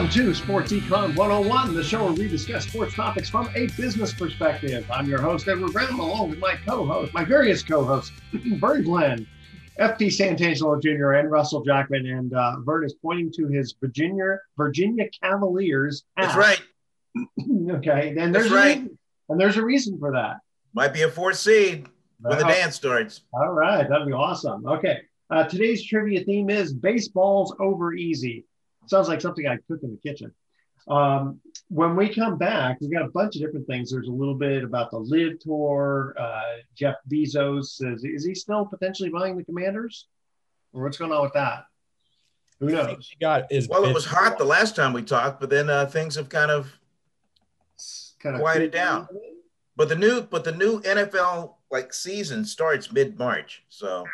Welcome to Sports Econ 101, the show where we discuss sports topics from a business perspective. I'm your host, Edward Brown, along with my co host, my various co hosts, Vern Glenn, FP Santangelo Jr., and Russell Jackman. And uh, Vern is pointing to his Virginia Virginia Cavaliers. Hat. That's right. okay. And there's, right. Reason, and there's a reason for that. Might be a fourth seed when the dance starts. All right. That'd be awesome. Okay. Uh, today's trivia theme is baseball's over easy. Sounds like something I cook in the kitchen. Um, when we come back, we've got a bunch of different things. There's a little bit about the LIV tour. Uh, Jeff Bezos says, is he still potentially buying the Commanders? Or what's going on with that? Who knows? He got is well, it was hot the last time we talked, but then uh, things have kind of kind of quieted down. But the new but the new NFL like season starts mid March, so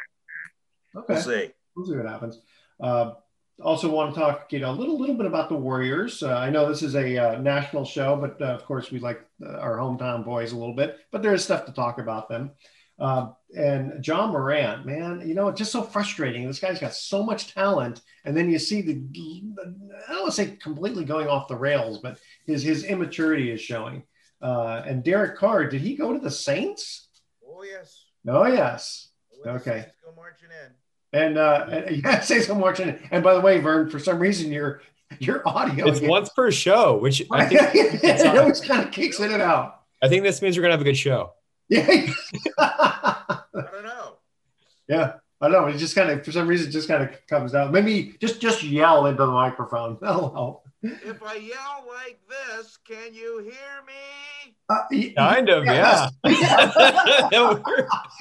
okay. we'll see. We'll see what happens. Uh, also want to talk you know a little little bit about the Warriors. Uh, I know this is a uh, national show, but uh, of course we like uh, our hometown boys a little bit. But there is stuff to talk about them. Uh, and Ja Morant, man, you know it's just so frustrating. This guy's got so much talent, and then you see the I don't want to say completely going off the rails, but his his immaturity is showing. Uh, and Derek Carr, did he go to the Saints? Oh yes. Oh yes. Oh, okay. Go marching in. And uh, yeah, say some more. And by the way, Vern, for some reason your your audio it's once per show, which I think it always kind of kicks in and out. I think this means we're gonna have a good show. Yeah. I don't know. Yeah. I don't know. It just kind of, for some reason, just kind of comes out. Maybe just just yell into the microphone. That'll help. If I yell like this, can you hear me? Uh, kind of, yes. yeah.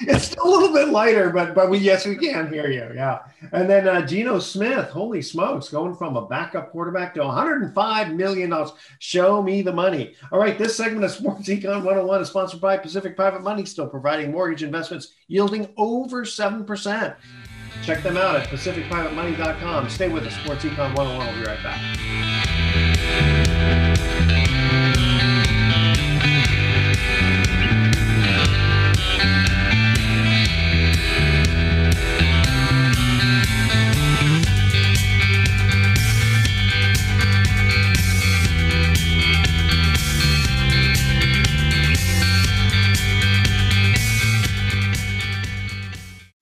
it's a little bit lighter, but but we yes we can hear you, yeah. And then uh, Geno Smith, holy smokes, going from a backup quarterback to 105 million dollars. Show me the money. All right, this segment of Sports Econ 101 is sponsored by Pacific Private Money, still providing mortgage investments yielding over seven percent. Check them out at pacificprivatemoney.com. Stay with us, Sports Econ 101. We'll be right back.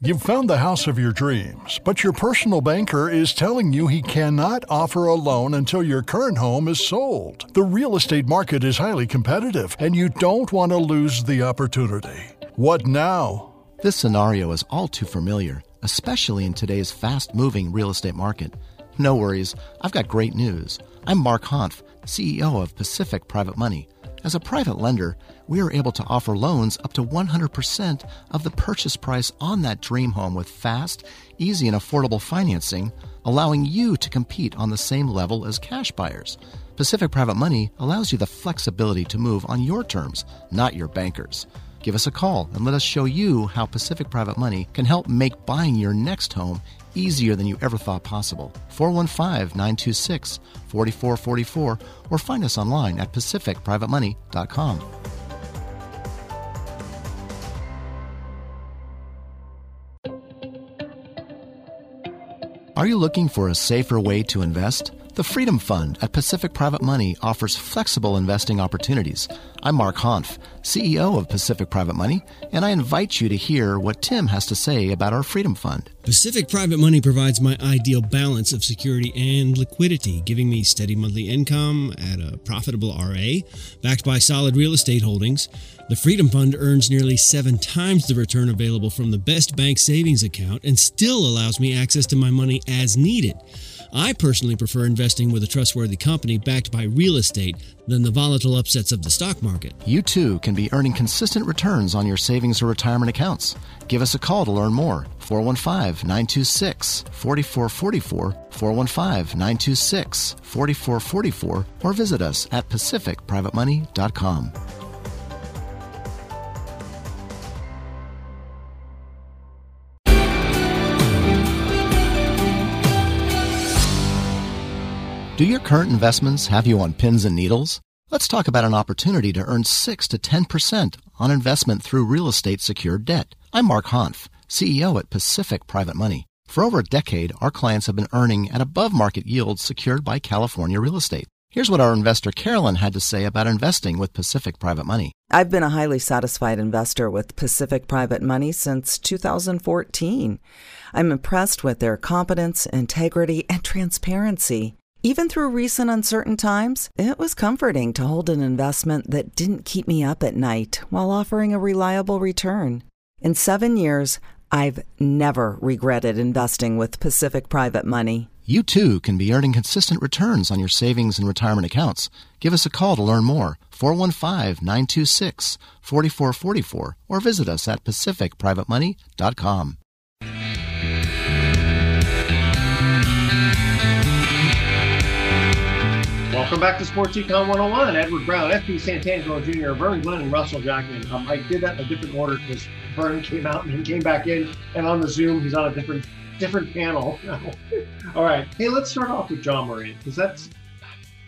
You've found the house of your dreams, but your personal banker is telling you he cannot offer a loan until your current home is sold. The real estate market is highly competitive, and you don't want to lose the opportunity. What now? This scenario is all too familiar, especially in today's fast moving real estate market. No worries, I've got great news. I'm Mark Hanf, CEO of Pacific Private Money. As a private lender, we are able to offer loans up to 100% of the purchase price on that dream home with fast, easy, and affordable financing, allowing you to compete on the same level as cash buyers. Pacific Private Money allows you the flexibility to move on your terms, not your banker's. Give us a call and let us show you how Pacific Private Money can help make buying your next home easier than you ever thought possible. 415 926 4444 or find us online at pacificprivatemoney.com. Are you looking for a safer way to invest? The Freedom Fund at Pacific Private Money offers flexible investing opportunities. I'm Mark Hanf, CEO of Pacific Private Money, and I invite you to hear what Tim has to say about our Freedom Fund. Pacific Private Money provides my ideal balance of security and liquidity, giving me steady monthly income at a profitable RA, backed by solid real estate holdings. The Freedom Fund earns nearly seven times the return available from the best bank savings account and still allows me access to my money as needed. I personally prefer investing with a trustworthy company backed by real estate than the volatile upsets of the stock market. You too can be earning consistent returns on your savings or retirement accounts. Give us a call to learn more. 415 926 4444, 415 926 4444, or visit us at pacificprivatemoney.com. Do your current investments have you on pins and needles? Let's talk about an opportunity to earn 6 to 10% on investment through real estate secured debt. I'm Mark Hanf, CEO at Pacific Private Money. For over a decade, our clients have been earning at above market yields secured by California real estate. Here's what our investor Carolyn had to say about investing with Pacific Private Money. I've been a highly satisfied investor with Pacific Private Money since 2014. I'm impressed with their competence, integrity, and transparency. Even through recent uncertain times, it was comforting to hold an investment that didn't keep me up at night while offering a reliable return. In seven years, I've never regretted investing with Pacific Private Money. You too can be earning consistent returns on your savings and retirement accounts. Give us a call to learn more. 415 926 4444 or visit us at pacificprivatemoney.com. Welcome back to Sports Econ 101. Edward Brown, FP Santangelo Jr., Vern Glenn, and Russell Jackman. Um, I did that in a different order because Vern came out and he came back in, and on the Zoom, he's on a different different panel. All right. Hey, let's start off with Ja Morant because that's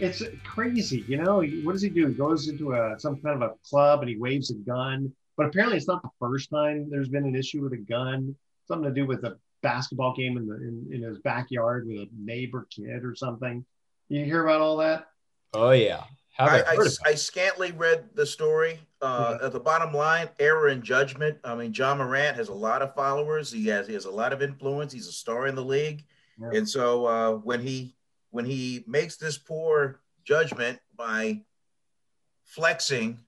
it's crazy. You know, what does he do? He goes into a some kind of a club and he waves a gun. But apparently, it's not the first time there's been an issue with a gun. Something to do with a basketball game in the in, in his backyard with a neighbor kid or something. You hear about all that? Oh yeah. I, I, I, scantly read the story. Uh, mm-hmm. At the bottom line, error in judgment. I mean, Ja Morant has a lot of followers. He has he has a lot of influence. He's a star in the league, yeah. and so uh, when he when he makes this poor judgment by flexing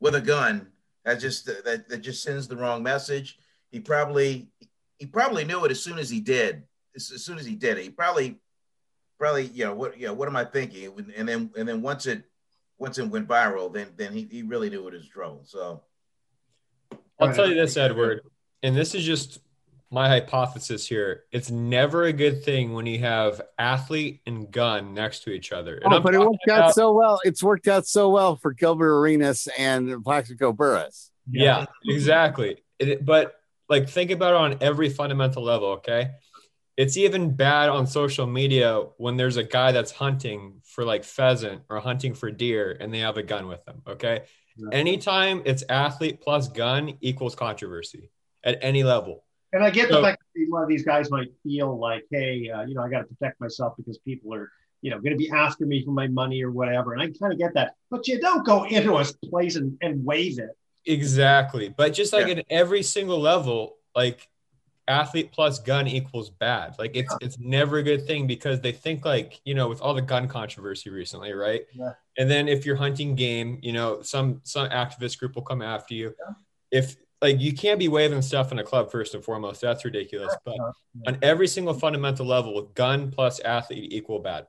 with a gun, that just that, that just sends the wrong message. He probably he probably knew it as soon as he did. As, as soon as he did it, he probably probably, you know, what, you know, what am I thinking? And then, and then once it, once it went viral, then, then he, he really knew it was trouble. So I'll tell you this, Edward, and this is just my hypothesis here. It's never a good thing when you have athlete and gun next to each other. And oh, but it worked about, out so well. It's worked out so well for Gilbert Arenas and Plaxico Burress. Yeah, yeah exactly. It, but like think about it on every fundamental level. Okay it's even bad on social media when there's a guy that's hunting for like pheasant or hunting for deer and they have a gun with them. Okay. Yeah. Anytime it's athlete plus gun equals controversy at any level. And I get so, the fact that a lot of these guys might feel like, hey, uh, you know, I got to protect myself because people are, you know, going to be asking me for my money or whatever. And I kind of get that. But you don't go into a place and, and wave it. Exactly. But just like yeah. at every single level, like athlete plus gun equals bad. Like it's yeah. it's never a good thing because they think like, you know, with all the gun controversy recently, right? Yeah. And then if you're hunting game, you know, some some activist group will come after you. Yeah. If like you can't be waving stuff in a club first and foremost. That's ridiculous. But on every single fundamental level, gun plus athlete equal bad.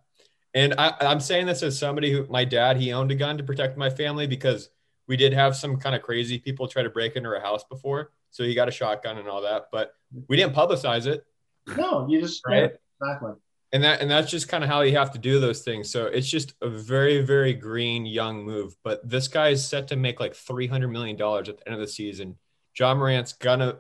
And I, I'm saying this as somebody who my dad, he owned a gun to protect my family because we did have some kind of crazy people try to break into our house before. So he got a shotgun and all that, but we didn't publicize it. No, you just right. exactly. And that and that's just kind of how you have to do those things. So it's just a very very green young move. But this guy is set to make like three hundred million dollars at the end of the season. Ja Morant's gonna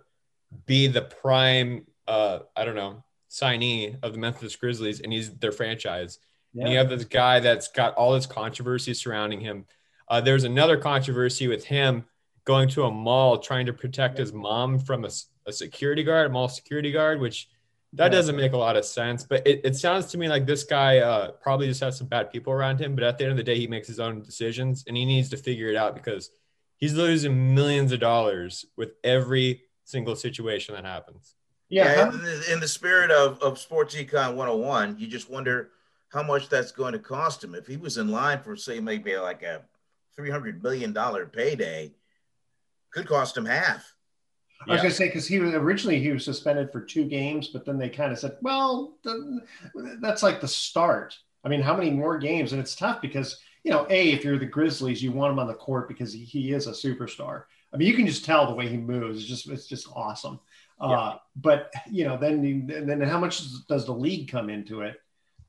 be the prime, uh, I don't know, signee of the Memphis Grizzlies, and he's their franchise. Yeah. And you have this guy that's got all this controversy surrounding him. Uh, there's another controversy with him going to a mall trying to protect his mom from a, a security guard, a mall security guard, which That doesn't make a lot of sense, but it, it sounds to me like this guy uh, probably just has some bad people around him. But at the end of the day, he makes his own decisions and he needs to figure it out because he's losing millions of dollars with every single situation that happens. Yeah. yeah in, the, in the spirit of, of Sports Econ 101, you just wonder how much that's going to cost him. If he was in line for, say, maybe like a $300 million payday, could cost him half. I was yeah. going to say because he was originally he was suspended for two games, but then they kind of said, "Well, the, that's like the start." I mean, how many more games? And it's tough because you know, a if you're the Grizzlies, you want him on the court because he, he is a superstar. I mean, you can just tell the way he moves. It's just it's just awesome. Yeah. Uh, but you know, then you, then how much does the league come into it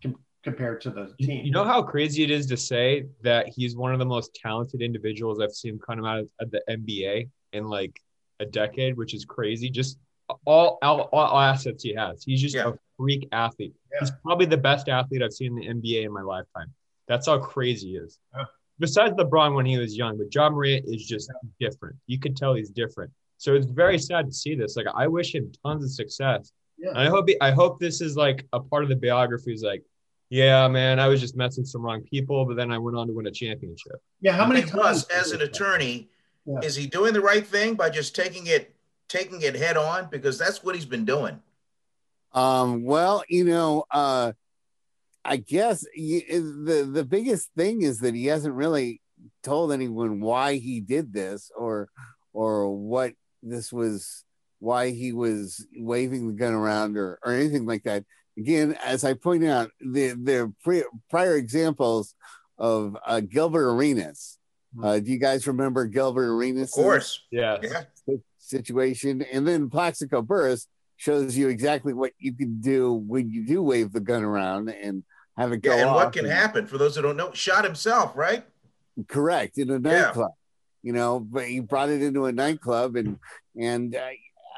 com- compared to the team? You know how crazy it is to say that he's one of the most talented individuals I've seen come out of the NBA in like a decade, which is crazy. Just all all, all assets he has. He's just yeah. a freak athlete. Yeah. He's probably the best athlete I've seen in the NBA in my lifetime. That's how crazy he is. Yeah. Besides LeBron when he was young, but Ja Morant is just different. You can tell he's different. So it's very sad to see this. Like I wish him tons of success. Yeah. I hope he, I hope this is like a part of the biography. Is like, yeah, man, I was just messing some wrong people, but then I went on to win a championship. Yeah, how many times as an attorney? Yeah. Is he doing the right thing by just taking it taking it head on? Because that's what he's been doing. Um, well, you know, uh, I guess the the biggest thing is that he hasn't really told anyone why he did this or or what this was why he was waving the gun around or, or anything like that. Again, as I pointed out, the the pre, prior examples of uh, Gilbert Arenas uh, do you guys remember Gilbert Arenas? Of course. Yeah. Situation. And then Plaxico Burress shows you exactly what you can do when you do wave the gun around and have it go yeah, and off what can and, happen for those who don't know, shot himself, right? Correct. In a nightclub. Yeah. You know, but he brought it into a nightclub and and uh,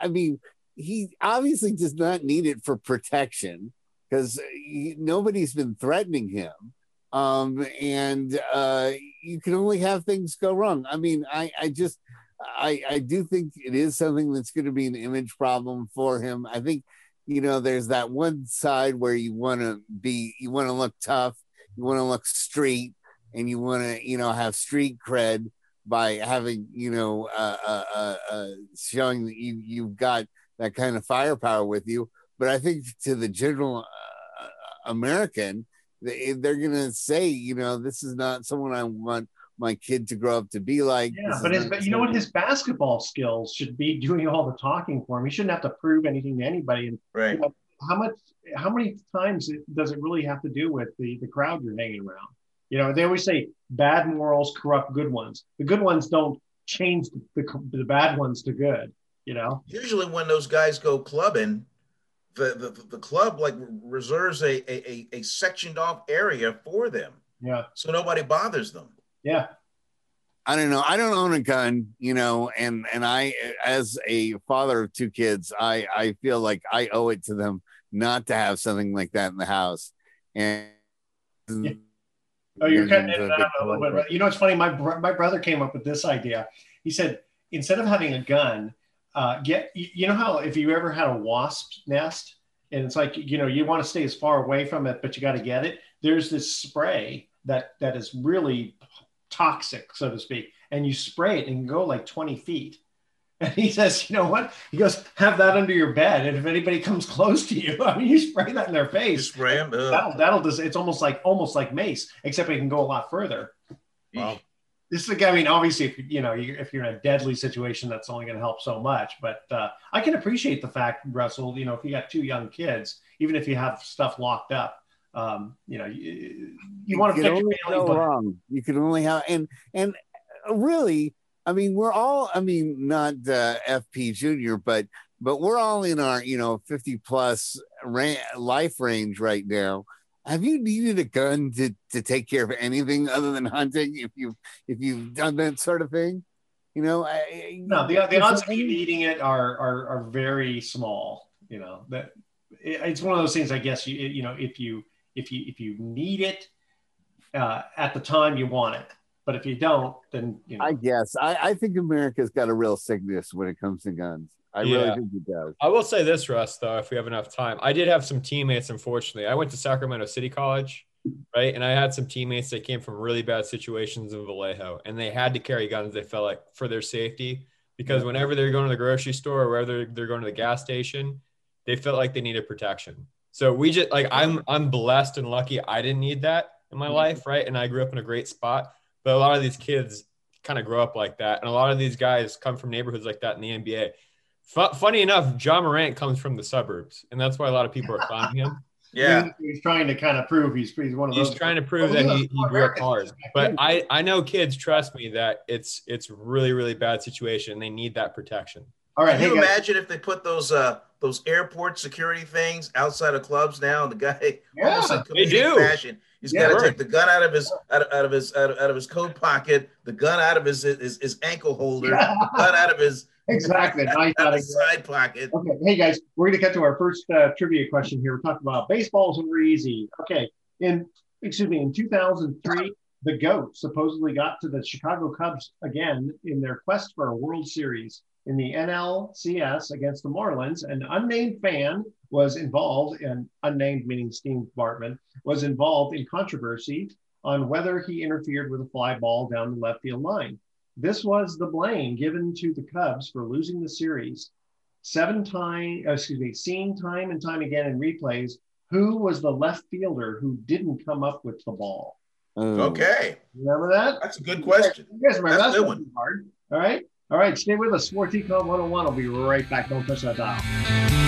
I mean, he obviously does not need it for protection because nobody's been threatening him um, and uh, you can only have things go wrong. I mean, I, I just, I, I do think it is something that's going to be an image problem for him. I think, you know, there's that one side where you want to be, you want to look tough, you want to look street, and you want to, you know, have street cred by having, you know, uh, uh, uh, uh, showing that you you've got that kind of firepower with you. But I think to the general uh, American, they, they're gonna say, you know, this is not someone I want my kid to grow up to be like. Yeah, but his, but you know what? His basketball skills should be doing all the talking for him. He shouldn't have to prove anything to anybody. And right. You know, how much? How many times does it really have to do with the the crowd you're hanging around? You know, they always say bad morals corrupt good ones. The good ones don't change the, the, the bad ones to good. You know. Usually, when those guys go clubbing, the, the, the club like reserves a, a, a sectioned off area for them. Yeah. So nobody bothers them. Yeah. I don't know. I don't own a gun, you know, and and I, as a father of two kids, I I feel like I owe it to them not to have something like that in the house. And yeah. oh, you're cutting it out a little bit. You know, it's funny. My my brother came up with this idea. He said instead of having a gun, uh, get you know how if you ever had a wasp nest and it's like you know you want to stay as far away from it but you got to get it there's this spray that that is really toxic so to speak and you spray it and go like 20 feet. And he says you know what? He goes have that under your bed and if anybody comes close to you i mean you spray that in their face. You spray them that'll, that'll just it's almost like almost like mace except it can go a lot further. Wow this is I mean, obviously, if you know, if you're in a deadly situation, that's only going to help so much. But uh, I can appreciate the fact, Russell. You know, if you got two young kids, even if you have stuff locked up, um, you know, you, you want to protect your family. But... Wrong. You can only have and and really, I mean, we're all. I mean, not uh, FP Junior, but but we're all in our you know 50 plus life range right now have you needed a gun to, to take care of anything other than hunting if you if you've done that sort of thing? You know I, no the, the odds of you needing it are, are are very small you know that it, it's one of those things i guess you you know if you if you if you need it uh, at the time you want it. But if you don't then you know. I guess. I i think america's got a real sickness when it comes to guns I yeah. really think he does. I will say this, Russ, though, if we have enough time. I did have some teammates, unfortunately. I went to Sacramento City College, right? And I had some teammates that came from really bad situations in Vallejo, and they had to carry guns, they felt like, for their safety. Because whenever they're going to the grocery store or whether they're going to the gas station, they felt like they needed protection. So we just like I'm I'm blessed and lucky I didn't need that in my mm-hmm. life, right? And I grew up in a great spot. But a lot of these kids kind of grow up like that. And a lot of these guys come from neighborhoods like that in the NBA. F- funny enough, Ja Morant comes from the suburbs, and that's why a lot of people are clowning him. Yeah, he's trying to kind of prove he's he's one of he's those. He's trying to prove that he, he grew up hard. But I I know kids trust me that it's it's really really bad situation. and They need that protection. All right, can you imagine if they put those uh those airport security things outside of clubs now? And The guy yeah, almost in they do. fashion He's yeah, got to take the gun out of his out of, out of his out of, out of, his coat pocket, the gun out of his his, his ankle holder, yeah. the gun out of his exactly out of his side pocket. Okay, hey guys, we're gonna get to our first uh, trivia question here. We're talking about baseballs and easy. Okay, in excuse me, in 2003, the goat supposedly got to the Chicago Cubs again in their quest for a World Series in the NLCS against the Marlins. An unnamed fan was involved, and unnamed meaning Steve Bartman, was involved in controversy on whether he interfered with a fly ball down the left field line. This was the blame given to the Cubs for losing the series. Seven time, uh, excuse me, seen time and time again in replays. Who was the left fielder who didn't come up with the ball? Okay. Remember that? That's a good question. You guys remember that's, that's a good one. Hard. All right. All right. Stay with us. Sports Econ 101. I'll be right back. Don't touch that dial.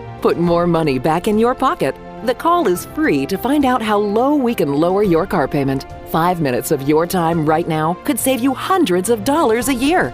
Put more money back in your pocket. The call is free to find out how low we can lower your car payment. Five minutes of your time right now could save you hundreds of dollars a year.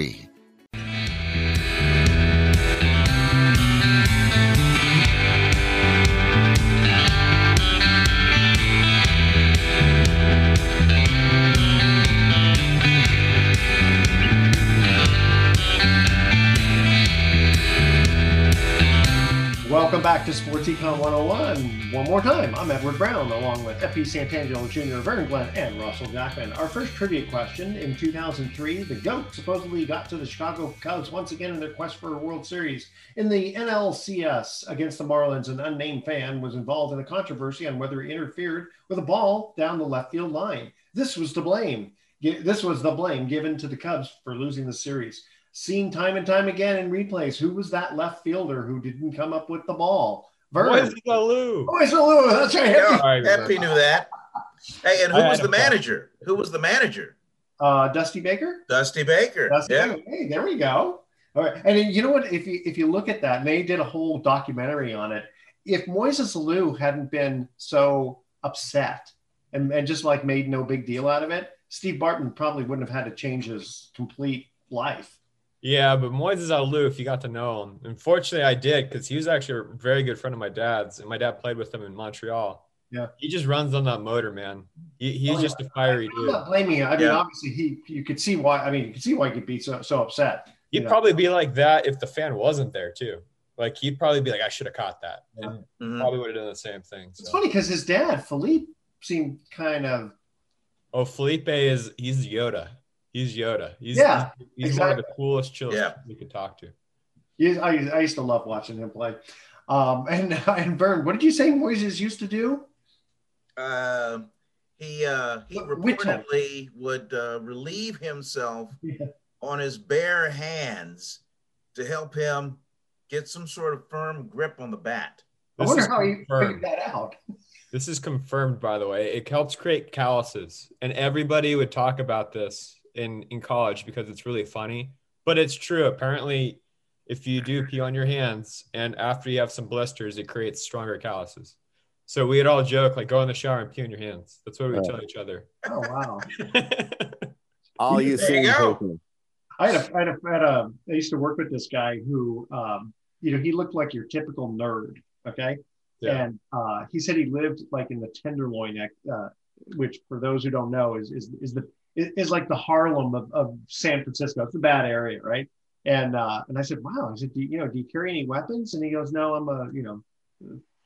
Thank you. Welcome back to Sports Econ 101. One more time, I'm Edward Brown, along with F.P. Santangelo Jr., Vern Glenn, and Russell Jackman. Our first trivia question in 2003, the GOAT supposedly got to the Chicago Cubs once again in their quest for a World Series. In the NLCS against the Marlins, an unnamed fan was involved in a controversy on whether he interfered with a ball down the left field line. This was the blame. This was the blame given to the Cubs for losing the series seen time and time again in replays. Who was that left fielder who didn't come up with the ball? Moises Alou. Moises Alou. That's right. Happy, knew that. Hey, and who was the manager? Who was the manager? Uh, Dusty Baker. Dusty Baker. Dusty yeah. Baker. Hey, there we go. All right, and you know what? If you if you look at that, and they did a whole documentary on it. If Moises Alou hadn't been so upset and, and just like made no big deal out of it, Steve Bartman probably wouldn't have had to change his complete life. Yeah, but Moises Alou, if you got to know him, unfortunately I did because he was actually a very good friend of my dad's, and my dad played with him in Montreal. Yeah, he just runs on that motor, man. He, he's oh, just a fiery I'm dude. not blaming you. I mean, yeah. obviously he, you could see why. I mean, you could see why he could be so so upset. He'd probably be like that if the fan wasn't there too. Like he'd probably be like, I should have caught that, and mm-hmm. probably would have done the same thing. So. It's funny because his dad, Felipe, seemed kind of. Oh, Felipe is he's Yoda. He's Yoda. He's, yeah, he's, he's exactly. one of the coolest, chillest yeah. you could talk to. He, I, I used to love watching him play. Um, and and Vern, what did you say Moises used to do? Uh, he uh, he reportedly would uh, relieve himself yeah. on his bare hands to help him get some sort of firm grip on the bat. I wonder how he figured that out. This is confirmed, by the way. It helps create calluses, and everybody would talk about this in in college because it's really funny. But it's true. Apparently, if you do pee on your hands and after you have some blisters, it creates stronger calluses. So we'd all joke like, go in the shower and pee on your hands. That's what we tell each other. Oh wow! all you see. I had a, I had a, I had a, I used to work with this guy who, um, you know, he looked like your typical nerd. Okay. Yeah. And uh, he said he lived like in the Tenderloin, uh, which for those who don't know is is, is the is like the Harlem of, of San Francisco. It's a bad area, right? And uh, and I said, wow. I said, do you, you know, do you carry any weapons? And he goes, no, I'm a you know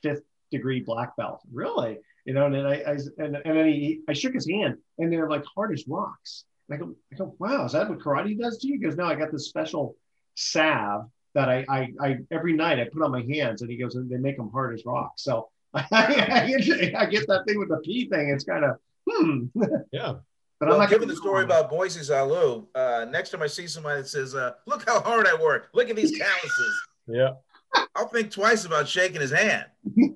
fifth degree black belt. Really? You know, and then I, I and, and then he I shook his hand, and they're like hard as rocks. And I go, I go, wow, is that what karate does to you? He goes, no, I got this special salve that I, I, I every night I put on my hands, and he goes, and they make them hard as rocks. So I, I, I get that thing with the pee thing. It's kind of hmm. Yeah. But well, I'm not given the story about Moises Alou, uh, next time I see somebody that says, uh, "Look how hard I work. Look at these calluses." yeah. I'll think twice about shaking his hand.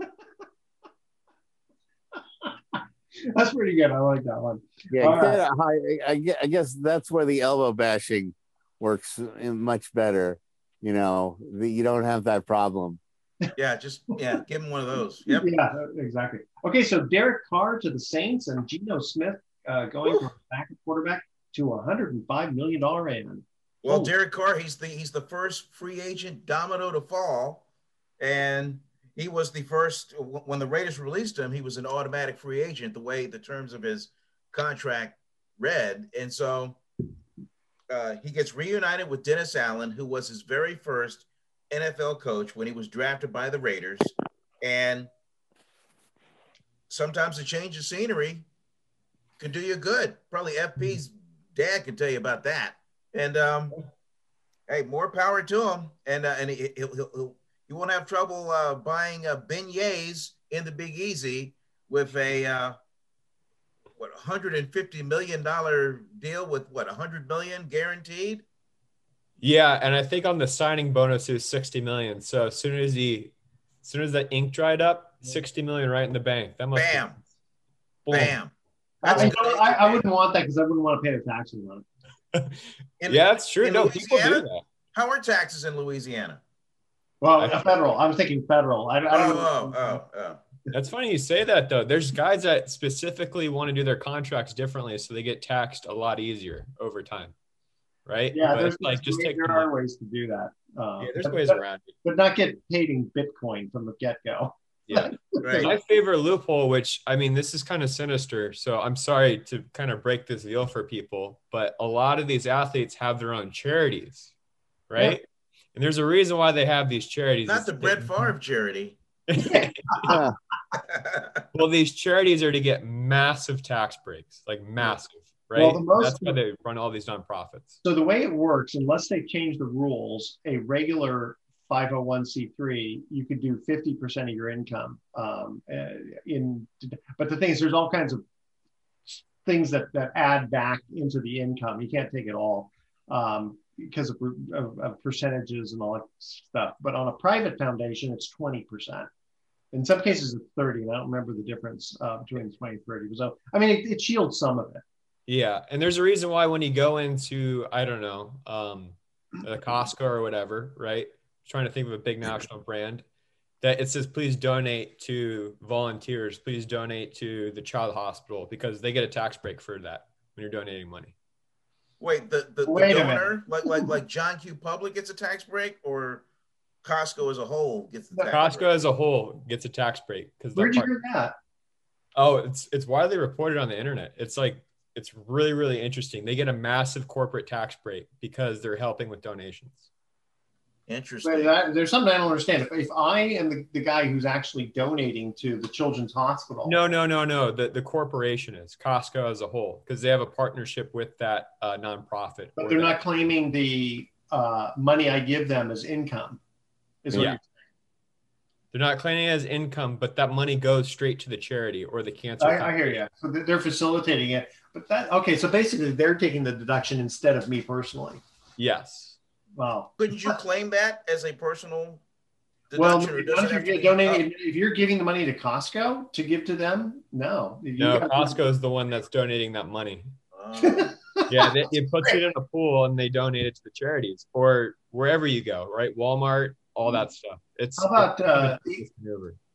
that's pretty good. I like that one. Yeah, right. I, I guess that's where the elbow bashing works much better. You know, the, you don't have that problem. Yeah, just yeah, give him one of those. Yep. Yeah, exactly. Okay, so Derek Carr to the Saints and Geno Smith uh, going Ooh. from backup quarterback to a 105 million dollar man. Well, Derek Carr, he's the he's the first free agent domino to fall, and he was the first when the Raiders released him. He was an automatic free agent, the way the terms of his contract read, and so uh, he gets reunited with Dennis Allen, who was his very first NFL coach when he was drafted by the Raiders, and sometimes a change of scenery can do you good. Probably FP's dad can tell you about that. And um, hey, more power to him. And uh, and he, he'll, he'll, he'll, he won't have trouble uh, buying uh, beignets in the Big Easy with a uh, what 150 million dollar deal with what 100 million guaranteed. Yeah, and I think on the signing bonus is 60 million. So as soon as he as soon as the ink dried up, 60 million right in the bank. That must bam. Be, bam. I, I, I, wouldn't want that because I wouldn't want to pay the taxes on it. yeah, that's true. No, people do that. How are taxes in Louisiana? Well, I, federal. I was thinking federal. I, I don't oh, oh, oh, oh. That's funny you say that though. There's guys that specifically want to do their contracts differently so they get taxed a lot easier over time. Right? Yeah, but there's like just take there are ways to do that. Uh, yeah, there's ways but, around it. But not get paid in Bitcoin from the get go. Yeah. Right. My favorite loophole, which I mean, this is kind of sinister. So I'm sorry to kind of break this deal for people, but a lot of these athletes have their own charities, right? Yeah. And there's a reason why they have these charities. Not the Brett Favre charity. well, these charities are to get massive tax breaks, like massive, right? Well, most, That's why they run all these nonprofits. So the way it works, unless they change the rules, a regular 501c3, you could do 50% of your income. Um, uh, in, but the thing is, there's all kinds of things that, that add back into the income. You can't take it all um, because of, of, of, percentages and all that stuff. But on a private foundation, it's 20%. In some cases, it's 30. And I don't remember the difference uh, between 20 and 30. So, I mean, it, it shields some of it. Yeah. And there's a reason why when you go into, I don't know, um, the Costco or whatever, right? Trying to think of a big national brand that it says please donate to volunteers. Please donate to the child hospital because they get a tax break for that when you're donating money. Wait the, the, wait donor like like like john q. Public gets a tax break or costco as a whole gets the costco break? as a whole gets a tax break because where'd you hear that? Oh it's it's widely reported on the internet. It's like it's really really interesting. They get a massive corporate tax break because they're helping with donations Interesting. That, there's something I don't understand. If, if I am the, the guy who's actually donating to the Children's Hospital. No, no, no, no. The, the corporation is Costco as a whole because they have a partnership with that uh, nonprofit. But they're that. not claiming the uh, money I give them as income. Is yeah. They're not claiming it as income, but that money goes straight to the charity or the cancer. I, I hear you. So they're facilitating it. But that, okay. So basically, they're taking the deduction instead of me personally. Yes. Wow. Couldn't you claim that as a personal well, if you're donating, if you're giving the money to Costco to give to them, no. You no, Costco is the one that's donating that money. Uh, yeah, they, it puts it in a pool and they donate it to the charities or wherever you go, right? Walmart, all that stuff. It's how about uh,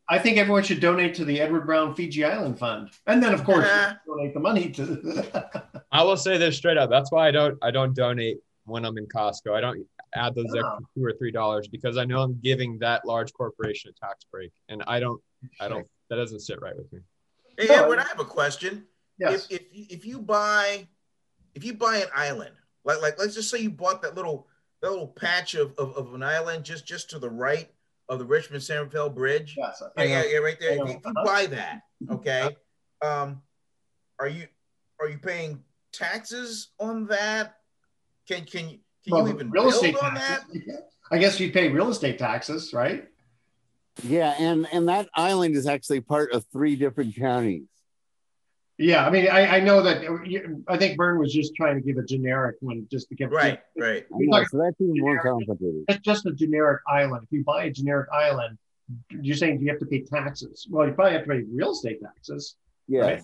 I think everyone should donate to the Edward Brown Fiji Island Fund, and then of course donate the money to. I will say this straight up. That's why I don't I don't donate when I'm in Costco. I don't add those extra two or three dollars because I know I'm giving that large corporation a tax break, and I don't, I don't, that doesn't sit right with me. Hey, Edward, I have a question. Yes. If, if if you buy, if you buy an island, like like let's just say you bought that little that little patch of, of, of an island just just to the right of the Richmond San Rafael Bridge. Yes, yeah, yeah, yeah, right there. If you buy that, okay, um, are you are you paying taxes on that? Can can you can well, you even real estate on taxes, that? I guess you pay real estate taxes, right? Yeah, and and that island is actually part of three different counties. Yeah, I mean, I, I know that. I think Vern was just trying to give a generic one, just to get right, right. Know, so that's even more complicated. It's just a generic island. If you buy a generic island, you're saying you have to pay taxes. Well, you probably have to pay real estate taxes. Yes. Right?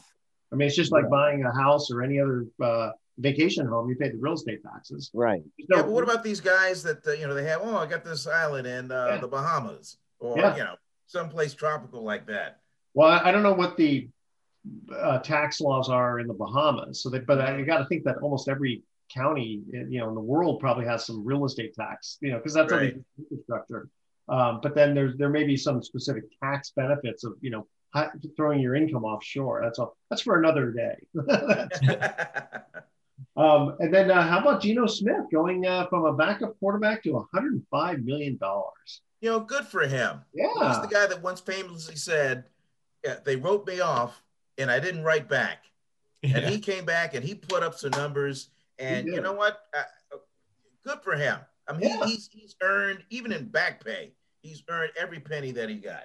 I mean, it's just like yeah. buying a house or any other uh, vacation home, you pay the real estate taxes. Right. No, yeah, but what about these guys that uh, you know they have? Oh, I got this island in uh, yeah. the Bahamas, or yeah. you know, someplace tropical like that. Well, I don't know what the uh, tax laws are in the Bahamas. So, they, but I got to think that almost every county, you know, in the world probably has some real estate tax, you know, because that's right. infrastructure. Um, but then there's there may be some specific tax benefits of you know throwing your income offshore. That's all. That's for another day. Um, and then uh, how about Geno Smith going uh, from a backup quarterback to 105 million dollars? You know, good for him. Yeah, he's the guy that once famously said, yeah, "They wrote me off, and I didn't write back." Yeah. And he came back and he put up some numbers, and you know what? Uh, good for him. I mean, yeah. he's he's earned even in back pay, he's earned every penny that he got.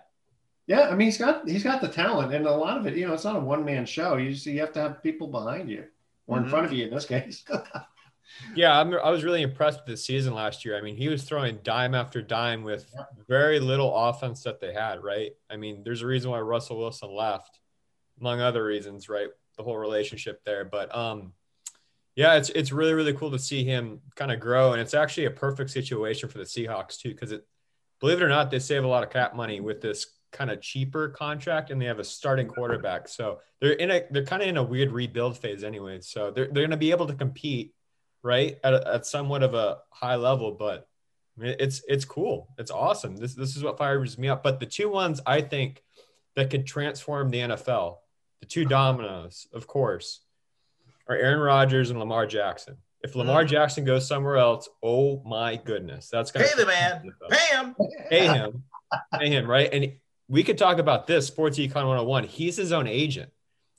Yeah, I mean, he's got he's got the talent, and a lot of it, you know, it's not a one man show. You just, you have to have people behind you or in mm-hmm. front of you in this case. Yeah, I'm, i was really impressed with the season last year. I mean, he was throwing dime after dime with very little offense that they had, right? I mean, there's a reason why Russell Wilson left, among other reasons, right? The whole relationship there. But um, yeah, it's it's really really cool to see him kind of grow, and it's actually a perfect situation for the Seahawks too, because it, believe it or not, they save a lot of cap money with this kind of cheaper contract, and they have a starting quarterback. So they're in a they're kind of in a weird rebuild phase anyway. So they're they're going to be able to compete right at, a, at somewhat of a high level but I mean, it's it's cool. It's awesome. This this is what fires me up. But the two ones i think that could transform the nfl the two dominoes of course are aaron rodgers and lamar jackson. If lamar mm. jackson goes somewhere else oh my goodness that's gonna pay the man. pay him. Pay him. Pay him right? And we could talk about this sports econ 101 he's his own agent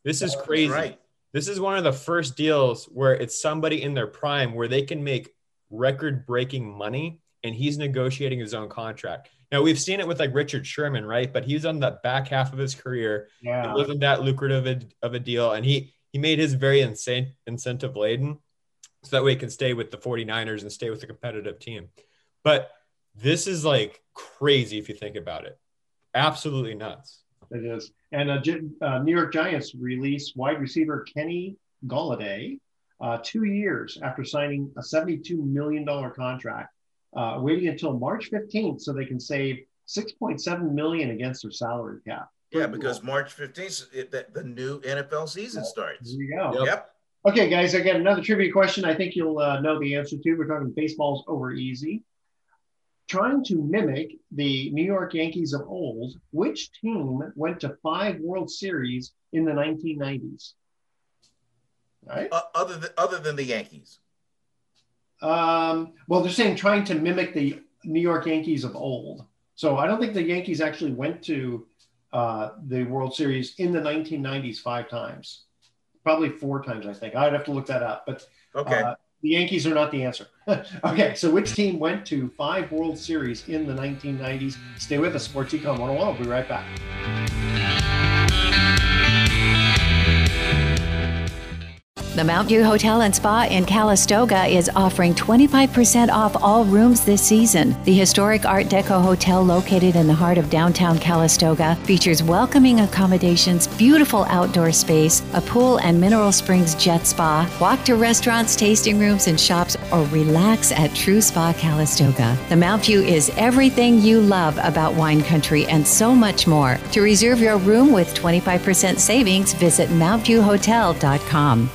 this is crazy right this is one of the first deals where it's somebody in their prime where they can make record breaking money and he's negotiating his own contract. Now we've seen it with like Richard Sherman, right? But he's on the back half of his career. Yeah. It wasn't that lucrative of a deal. And he he made his very insane incentive laden so that way he can stay with the 49ers and stay with a competitive team. But this is like crazy if you think about it. Absolutely nuts. It is. And uh, uh, New York Giants release wide receiver Kenny Golladay uh, two years after signing a $72 million contract, uh, waiting until March 15th so they can save 6.7 million against their salary cap. Yeah, because March 15th, it, the, the, new NFL season starts. There you go. Yep. yep. Okay, guys, I got another trivia question I think you'll uh, know the answer to. We're talking baseballs over easy trying to mimic the New York Yankees of old, which team went to five World Series in the 1990s? Right. Uh, other than other than the Yankees. Um, well, they're saying trying to mimic the New York Yankees of old. So I don't think the Yankees actually went to uh, the World Series in the 1990s five times. Probably four times, I think. I'd have to look that up. But okay. Uh, the Yankees are not the answer. okay, so which team went to five World Series in the 1990s? Stay with us, Sports Econ 101. We'll be right back. The Mount View Hotel and Spa in Calistoga is offering 25% off all rooms this season. The historic Art Deco hotel located in the heart of downtown Calistoga features welcoming accommodations, beautiful outdoor space, a pool and mineral springs jet spa, walk to restaurants, tasting rooms, and shops, or relax at True Spa Calistoga. The Mount View is everything you love about wine country and so much more. To reserve your room with 25% savings, visit mountviewhotel.com.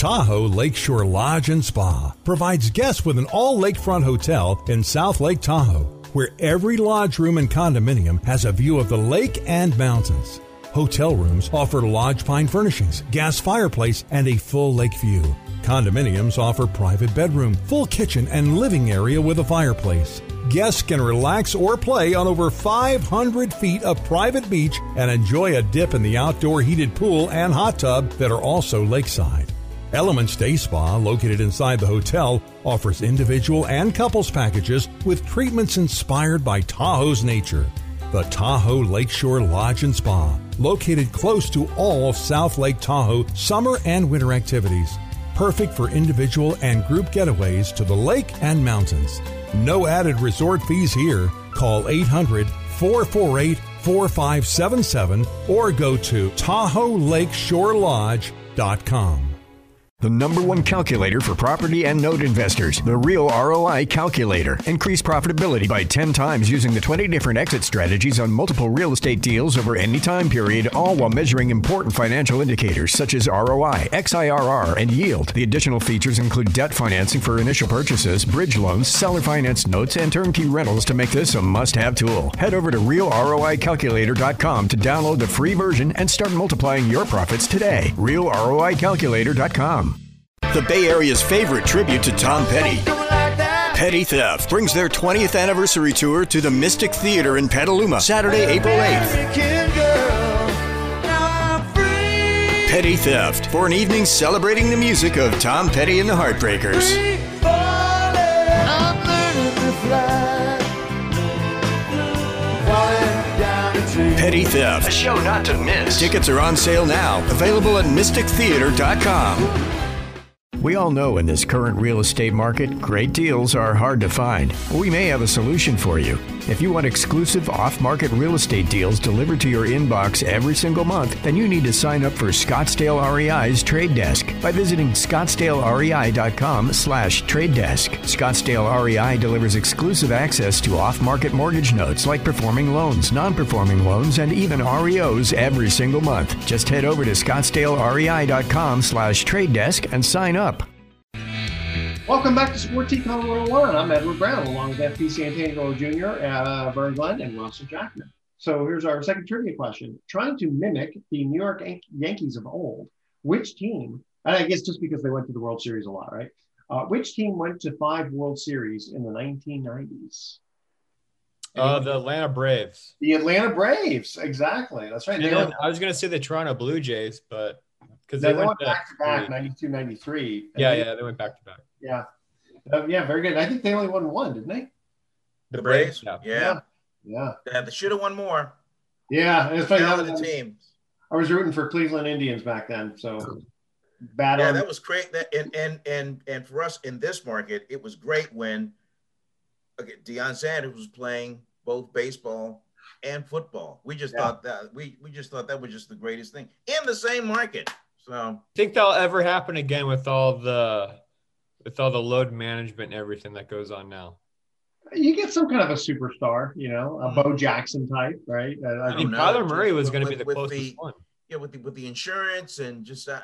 Tahoe Lakeshore Lodge and Spa provides guests with an all lakefront hotel in South Lake Tahoe, where every lodge room and condominium has a view of the lake and mountains. Hotel rooms offer lodge pine furnishings, gas fireplace, and a full lake view. Condominiums offer private bedroom, full kitchen, and living area with a fireplace. Guests can relax or play on over 500 feet of private beach and enjoy a dip in the outdoor heated pool and hot tub that are also lakeside. Elements Day Spa, located inside the hotel, offers individual and couples packages with treatments inspired by Tahoe's nature. The Tahoe Lakeshore Lodge and Spa, located close to all South Lake Tahoe summer and winter activities. Perfect for individual and group getaways to the lake and mountains. No added resort fees here. Call 800 448 4577 or go to TahoeLakeshoreLodge.com. The number one calculator for property and note investors, the Real ROI Calculator. Increase profitability by 10 times using the 20 different exit strategies on multiple real estate deals over any time period, all while measuring important financial indicators such as ROI, XIRR, and yield. The additional features include debt financing for initial purchases, bridge loans, seller finance notes, and turnkey rentals to make this a must have tool. Head over to realroicalculator.com to download the free version and start multiplying your profits today. realroicalculator.com. The Bay Area's favorite tribute to Tom Petty. Petty Theft brings their 20th anniversary tour to the Mystic Theater in Petaluma, Saturday, April 8th. Petty Theft for an evening celebrating the music of Tom Petty and the Heartbreakers. Petty Theft. A show not to miss. Tickets are on sale now. Available at mystictheater.com. We all know in this current real estate market, great deals are hard to find. We may have a solution for you. If you want exclusive off market real estate deals delivered to your inbox every single month, then you need to sign up for Scottsdale REI's Trade Desk by visiting scottsdalerei.com slash trade desk. Scottsdale REI delivers exclusive access to off market mortgage notes like performing loans, non performing loans, and even REOs every single month. Just head over to scottsdalerei.com slash trade desk and sign up. Welcome back to Sports Econ 101. I'm Edward Brown, along with FP Santangelo Jr., uh, Vern Glenn, and Russell Jackman. So here's our second trivia question. Trying to mimic the New York Yankees of old, which team, and I guess just because they went to the World Series a lot, right? Uh, which team went to five World Series in the 1990s? Uh, the Atlanta Braves. The Atlanta Braves, exactly. That's right. Then, I was going to say the Toronto Blue Jays, but because they, they, went, back to back 92 93 yeah yeah they went back to back yeah. Uh, yeah very good. I think they only won one didn't they? The braves? Yeah. Yeah. Yeah, yeah. They should have won more. Yeah it's funny. That the team i was rooting for cleveland indians back then so bad yeah on. that was great. That and and and and for us in this market it was great when okay Deion Sanders was playing both baseball and football. We just yeah. thought that we we just thought that was just the greatest thing in the same market so. Think that'll ever happen again with all the with all the load management and everything that goes on now. You get some kind of a superstar, you know, a Bo Jackson type, right? I, I mean, Kyler Murray was going to be the closest the, one. Yeah, with the with the insurance and just uh,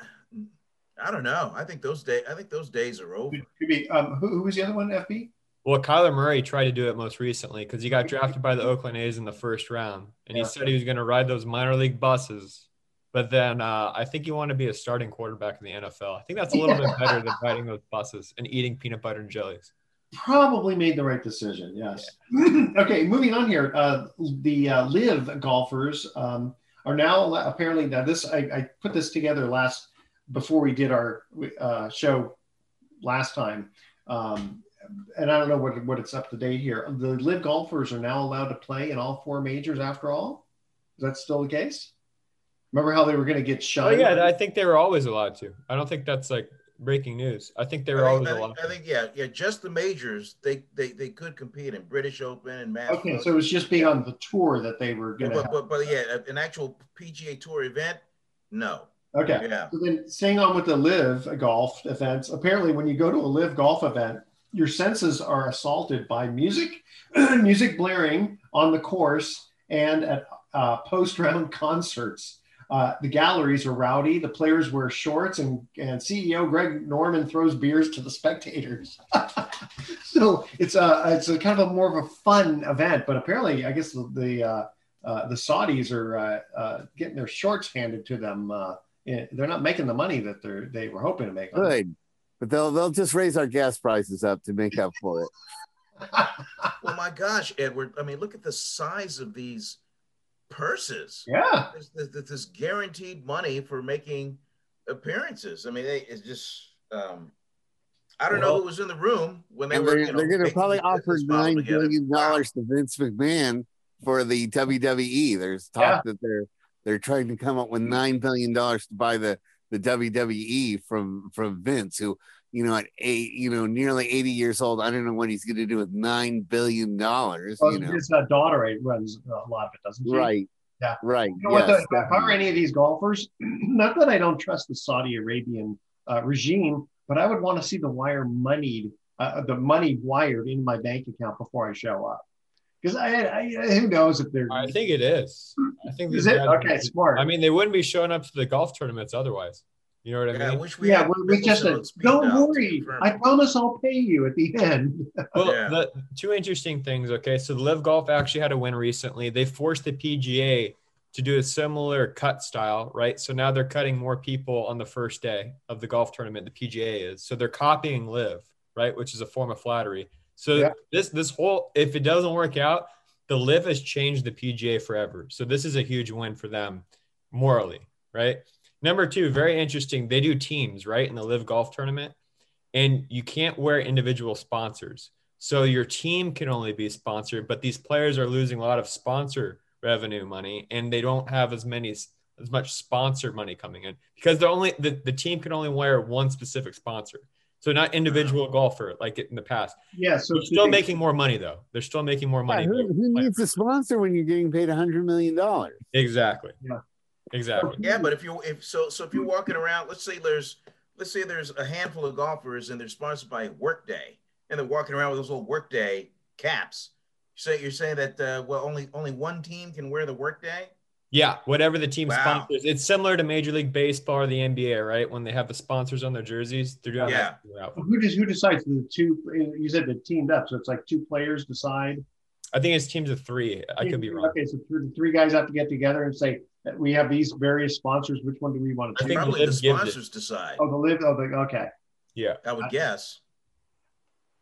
I don't know. I think those days I think those days are over. Could be. Um, who, who was the other one? FP. Well, Kyler Murray tried to do it most recently because he got drafted by the Oakland A's in the first round, and he said he was going to ride those minor league buses but then uh, I think you want to be a starting quarterback in the NFL. I think that's a little bit better than riding those buses and eating peanut butter and jellies. Probably made the right decision. Yes. Yeah. okay, moving on here. Uh, the uh, LIV golfers um, are now apparently now this I, I, put this together last before we did our uh, show last time. Um, and I don't know what, what it's up to date here. The LIV golfers are now allowed to play in all four majors after all. Is that still the case? Remember how they were going to get shot? Oh yeah, I think they were always allowed to. I don't think that's like breaking news. I think they were I think, always I think, allowed. I think yeah, yeah, just the majors. They they they could compete in British Open and Masters. Okay, so it was just being on the tour that they were going to. But, but, but yeah, an actual PGA Tour event, no. Okay. Yeah. So then, staying on with the LIV golf events, apparently, when you go to a LIV golf event, your senses are assaulted by music, music blaring on the course and at uh, post-round concerts. Uh, the galleries are rowdy. The players wear shorts, and, and CEO Greg Norman throws beers to the spectators. so it's a it's a kind of a more of a fun event. But apparently, I guess the the, uh, uh, the Saudis are uh, uh, getting their shorts handed to them. Uh, they're not making the money that they they were hoping to make. Good, but they'll they'll just raise our gas prices up to make up for it. well, my gosh, Edward! I mean, look at the size of these purses. Yeah, there's, there's, there's guaranteed money for making appearances. I mean, they, it's just. Um, I don't well, know who was in the room when they were. They're, you know, they're going to probably offer nine billion dollars to Vince McMahon for the WWE. There's talk yeah. that they're they're trying to come up with nine billion dollars to buy the the WWE from from Vince, who you know at eight, you know nearly eighty years old. I don't know what he's going to do with nine billion dollars. Well, you know, his uh, daughter runs a lot of it, doesn't she? Right. Yeah. Right. You know yes, what? The, if I were any of these golfers, not that I don't trust the Saudi Arabian uh, regime, but I would want to see the wire moneyed, uh, the money wired in my bank account before I show up. Because I, I, who knows if they're. I think it is. I think is it okay? Smart. I mean, they wouldn't be showing up to the golf tournaments otherwise. You know what I yeah, mean? I wish we yeah, we, we just said, don't worry. I promise I'll pay you at the end. well, yeah. the two interesting things. Okay, so the LIV Golf actually had a win recently. They forced the PGA to do a similar cut style, right? So now they're cutting more people on the first day of the golf tournament. The PGA is so they're copying LIV, right? Which is a form of flattery. So yeah. this this whole if it doesn't work out, the LIV has changed the PGA forever. So this is a huge win for them morally, right? Number two, very interesting. They do teams, right, in the LIV Golf Tournament, and you can't wear individual sponsors. So your team can only be sponsored, but these players are losing a lot of sponsor revenue money, and they don't have as many as much sponsor money coming in because the only the, the team can only wear one specific sponsor. So not individual golfer like in the past. Yeah, so they're still making more money though. They're still making more money. Yeah, who, who needs a sponsor when you're getting paid a hundred million dollars? Exactly. Yeah. Exactly. Yeah, but if you if so so if you're walking around, let's say there's let's say there's a handful of golfers and they're sponsored by Workday and they're walking around with those little Workday caps. So you're saying that uh, well only only one team can wear the Workday? Yeah, whatever the team Wow. sponsors. It's similar to Major League Baseball or the NBA, right? When they have the sponsors on their jerseys, they're doing Yeah. that. Who does who decides the two? You said they teamed up, so it's like two players decide. I think it's teams of three. I could be wrong. Okay, so three, the three guys have to get together and say that we have these various sponsors. Which one do we want to I think Probably the LIV gives it. sponsors decide. Oh, the LIV. Oh, the okay. Yeah. I would guess.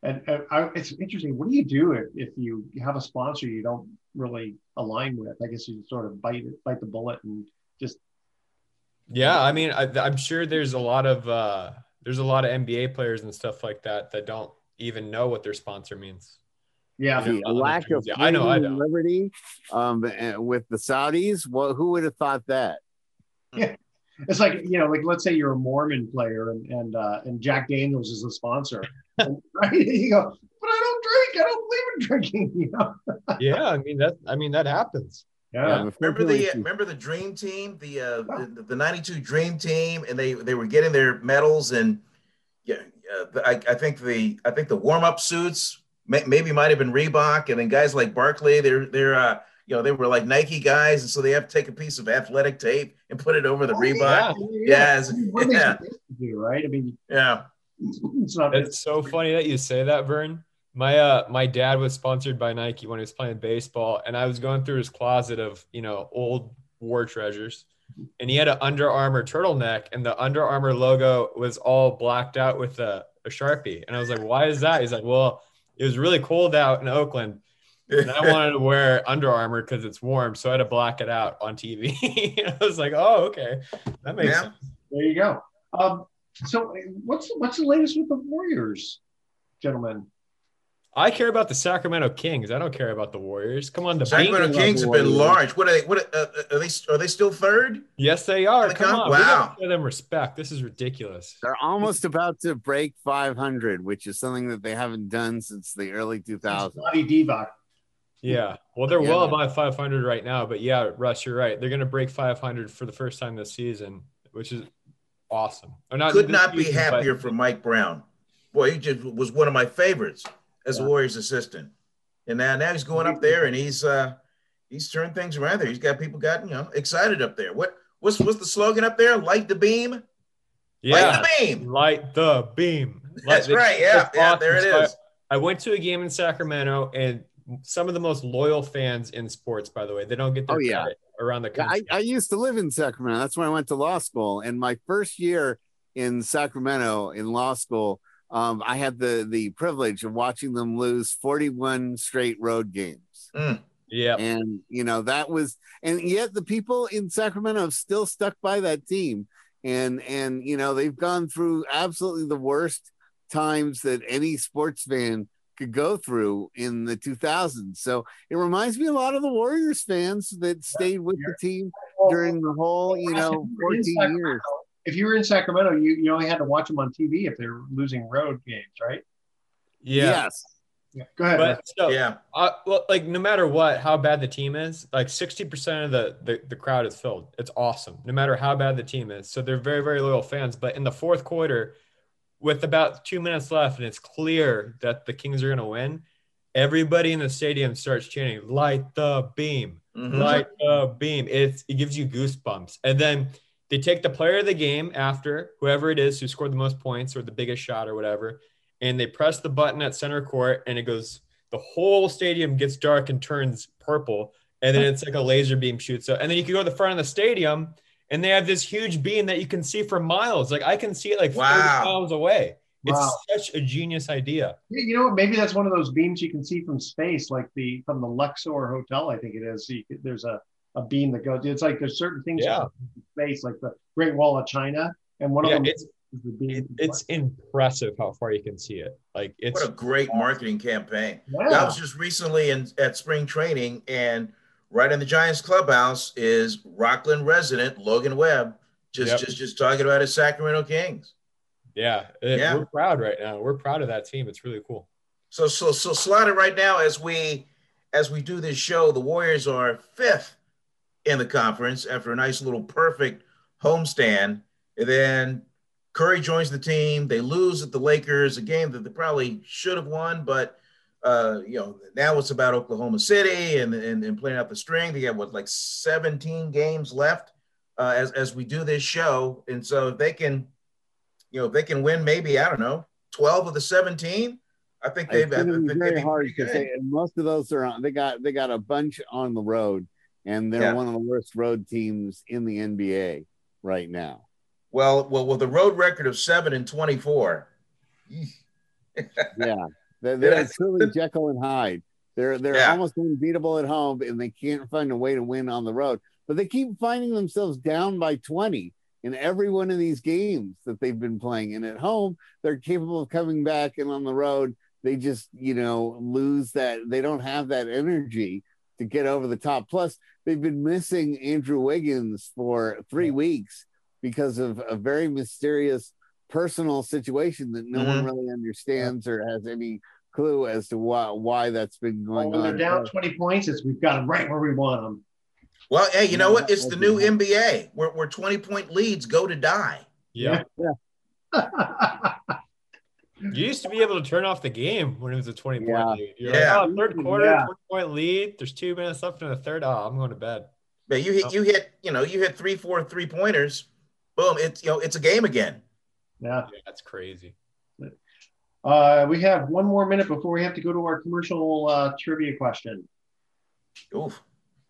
And, and I, it's interesting. What do you do if, if you have a sponsor you don't really align with? I guess you sort of bite bite the bullet and just Yeah, I mean, I, I'm sure there's a lot of uh, there's a lot of NBA players and stuff like that that don't even know what their sponsor means. Yeah. The on the lack of jersey. I know, I freedom and know. liberty um, eh, with the Saudis. Well, who would have thought that? Yeah. It's like you know, like let's say you're a Mormon player and and uh, and Jack Daniels is the sponsor, and, right? You go, but I don't drink. I don't believe in drinking. You know? Yeah, I mean that. I mean that happens. Yeah. Remember the remember the Dream Team, the uh, the, the '92 Dream Team, and they they were getting their medals, and yeah, uh, I, I think the I think the warm up suits may, maybe might have been Reebok, and then guys like Barkley, they're they're uh, you know they were like Nike guys, and so they have to take a piece of athletic tape and put it over the Reebok. Yeah, it's- What are they yeah, supposed do, right? I mean, yeah. it's not. It's so funny that you say that, Vern. My uh my dad was sponsored by Nike when he was playing baseball, and I was going through his closet of you know old war treasures, and he had an Under Armour turtleneck, and the Under Armour logo was all blacked out with a, a sharpie, and I was like, "Why is that?" He's like, "Well, it was really cold out in Oakland." And I wanted to wear Under Armour because it's warm, so I had to black it out on TV. I was like, "Oh, okay, that makes Yeah. sense." There you go. Um, so what's what's the latest with the Warriors, gentlemen? I care about the Sacramento Kings. I don't care about the Warriors. Come on, the Sacramento Beans- Kings have been large. What are they? What uh, uh, are they? Are they still third? Yes, they are. They Come come? on, Wow. gotta show them respect. This is ridiculous. They're almost about to break 500, which is something that they haven't done since the early 2000s. Bobby Divac. Yeah. Well, they're Yeah. well above 500 right now, but yeah, Russ, you're right. They're gonna break 500 for the first time this season, which is awesome. Or Could this not be season, but- happier for Mike Brown. Boy, he just was one of my favorites as a Warriors assistant. And now, now he's going up there and he's uh he's turned things around there. He's got people got you know excited up there. What what's what's the slogan up there? Light the beam. Yeah. Light the beam. Light the beam. That's Light- right. Yeah, it's yeah, there it So I- went to a game in Sacramento and some of the most loyal fans in sports, by the way. They don't get their Oh, yeah. credit around the Yeah, country. I, I used to live in Sacramento. That's when I went to law school. And my first year in Sacramento in law school, um, I had the the privilege of watching them lose 41 straight road games. Yeah. And you know, that was and yet the people in Sacramento have still stuck by that team. And and you know, they've gone through absolutely the worst times that any sports fan could go through in the 2000s. So it reminds me a lot of the Warriors fans that stayed with the team during the whole, you know, 14 years. If you were in Sacramento, you, you only had to watch them on TV if they were losing road games, right? Yeah. Yeah. Go ahead. But Russ. still, Yeah. uh, well, like no matter what, how bad the team is, like sixty percent of the, the the crowd is filled. It's awesome, no matter how bad the team is. So they're very very loyal fans. But in the fourth quarter, with about two minutes left, and it's clear that the Kings are going to win, everybody in the stadium starts chanting "Light the beam, Mhm. light the beam." It's it gives you goosebumps, and then. They take the player of the game after whoever it is who scored the most points or the biggest shot or whatever, and they press the button at center court and it goes the whole stadium gets dark and turns purple and then it's like a laser beam shoots up and then you can go to the front of the stadium and they have this huge beam that you can see for miles like i can see it like 30 Wow. miles away Wow. it's such a genius idea You know what? Maybe that's one of those beams you can see from space, like the from the Luxor Hotel. I think it is. So you could, there's a, a beam that goes. It's like there's certain things Yeah. you can see from space, like the Great Wall of China, and one Yeah, of them it's- is the beam. it's impressive how far you can see it like it's What a great marketing campaign. Yeah. I was just recently in at spring training, and right in the Giants clubhouse is Rocklin resident Logan Webb, just yep. just just talking about his Sacramento Kings. Yeah, uh, yeah, we're proud right now. We're proud of that team. It's really cool. So so so slotted right now as we as we do this show, the Warriors are fifth in the conference after a nice little perfect homestand. And then Curry joins the team. They lose at the Lakers, a game that they probably should have won, but uh, you know, now it's about Oklahoma City and, and, and playing out the string. They got what like 17 games left uh, as as we do this show, and so if they can, you know, if they can win maybe I don't know 12 of the 17. I think they've. It's going to be very hard because most of those are on. They got they got a bunch on the road, and they're yeah. one of the worst road teams in the NBA right now. Well, well, with a road record of seven and 24. yeah, they're, they're truly Jekyll and Hyde. They're they're yeah. almost unbeatable at home, and they can't find a way to win on the road. But they keep finding themselves down by 20 in every one of these games that they've been playing. And at home, they're capable of coming back, and on the road, they just you know lose that. They don't have that energy to get over the top. Plus, they've been missing Andrew Wiggins for three weeks because of a very mysterious personal situation that no mm-hmm. one really understands or has any clue as to why why that's been going well, when on. They're down 20 points. It's we've got them right where we want them. Well, hey, you know what? It's the new NBA where, where 20 point leads go to die. Yeah. yeah. you used to be able to turn off the game when it was a 20 point yeah. lead. You're yeah. Like, oh, third quarter, yeah. 20 point lead. There's two minutes left in the third. Oh, I'm going to bed. But you hit, you hit, you know, you hit three, four three pointers. Boom. It's, you know, it's a game again. Yeah. yeah that's crazy. Uh, we have one more minute before we have to go to our commercial uh, trivia question. Oof.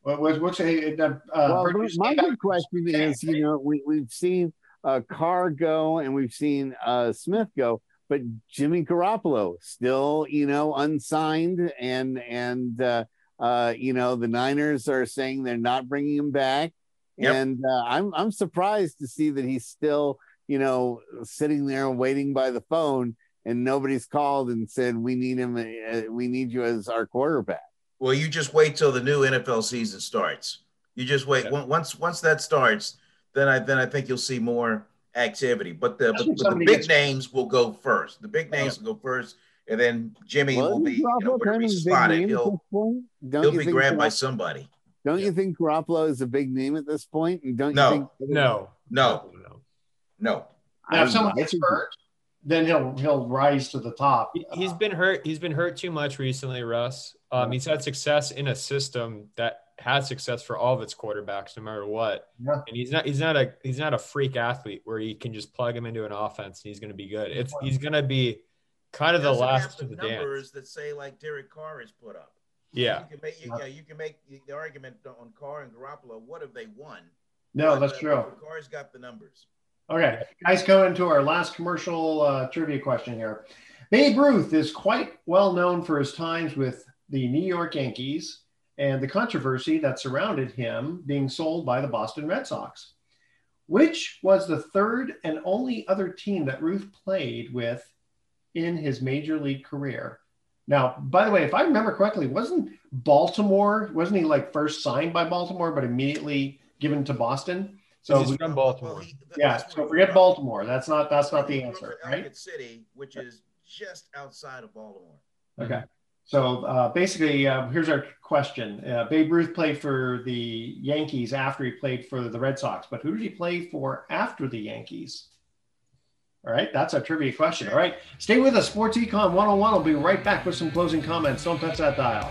What was what's a uh, well, my good question is, you know, we we've seen uh, Carr go and we've seen uh, Smith go, but Jimmy Garoppolo still, you know, unsigned, and and uh, uh, you know the Niners are saying they're not bringing him back, yep. and uh, I'm I'm surprised to see that he's still, you know, sitting there waiting by the phone, and nobody's called and said we need him, uh, we need you as our quarterback. Well, you just wait till the new NFL season starts. You just wait. Yeah. Once once that starts, then I then I think you'll see more activity. But the but, but the big gets... names will go first. The big names will go first, and then Jimmy well, will be you know, wherever he's spotted. He'll, he'll be grabbed by somebody. Don't yeah. you think Garoppolo is a big name at this point? And don't no. you think no, no, no, no. Now, if someone gets hurt, then he'll he'll rise to the top. He's been hurt. He's been hurt too much recently, Russ. Um, he's had success in a system that has success for all of its quarterbacks, no matter what. Yeah. And he's not he's not a he's not a freak athlete where you can just plug him into an offense and he's going to be good. It's he's going to be kind of the last of the numbers dance. that say like Derek Carr has put up. Yeah, you can make you, yeah, you can make the argument on Carr and Garoppolo. What have they won? No, that's true. Carr's got the numbers. Okay, guys, going to our last commercial uh, trivia question here. Babe Ruth is quite well known for his times with the New York Yankees and the controversy that surrounded him being sold by the Boston Red Sox. Which was the third and only other team that Ruth played with in his major league career? Now, by the way, if I remember correctly, wasn't Baltimore, wasn't he like first signed by Baltimore, but immediately given to Boston? So he's we, from Baltimore. Well, he, yeah. So forget Baltimore. That's not that's not the answer, right? City, which is just outside of Baltimore. Okay. So uh, basically, uh, here's our question: uh, Babe Ruth played for the Yankees after he played for the Red Sox, but who did he play for after the Yankees? All right, that's our trivia question. All right, stay with us. Sports Econ 101. I'll be right back with some closing comments. Don't touch that dial.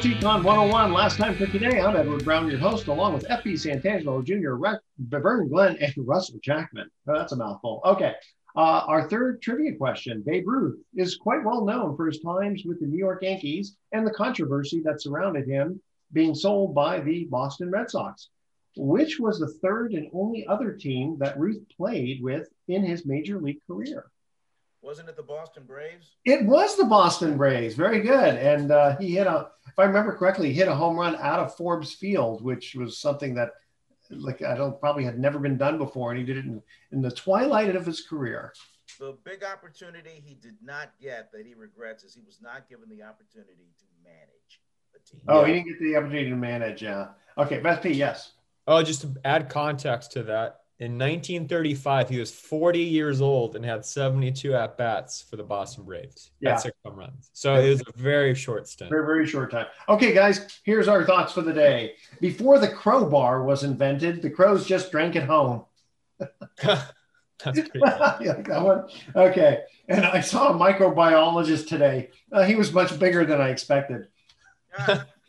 Econ 101. Last time for today, I'm Edward Brown, your host, along with F.P. Santangelo Jr., Re- Vernon Glenn, and Russell Jackman. Oh, that's a mouthful. Okay. Uh, our third trivia question Babe Ruth is quite well known for his times with the New York Yankees and the controversy that surrounded him being sold by the Boston Red Sox. Which was the third and only other team that Ruth played with in his major league career? Wasn't it the Boston Braves? It was the Boston Braves. Very good. And uh, he hit a, if I remember correctly, he hit a home run out of Forbes Field, which was something that, like, I don't probably had never been done before. And he did it in, in the twilight of his career. The big opportunity he did not get that he regrets is he was not given the opportunity to manage the team. Oh, he didn't get the opportunity to manage. Yeah. Okay. Best P, yes. Oh, just to add context to that, in 1935, he was 40 years old and had 72 at bats for the Boston Braves. Yeah. six home runs. So it was a very short stint. Very, very short time. Okay, guys, here's our thoughts for the day. Before the crowbar was invented, the crows just drank at home. That's pretty yeah, that one. Okay. And I saw a microbiologist today. Uh, he was much bigger than I expected.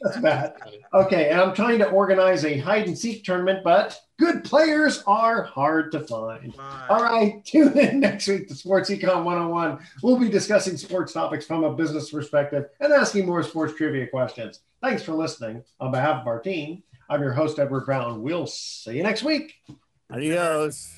That's bad. Okay, and I'm trying to organize a hide and seek tournament, but good players are hard to find. All right, tune in next week to Sports Econ 101. We'll be discussing sports topics from a business perspective and asking more sports trivia questions. Thanks for listening. On behalf of our team, I'm your host, Edward Brown. We'll see you next week. Adios.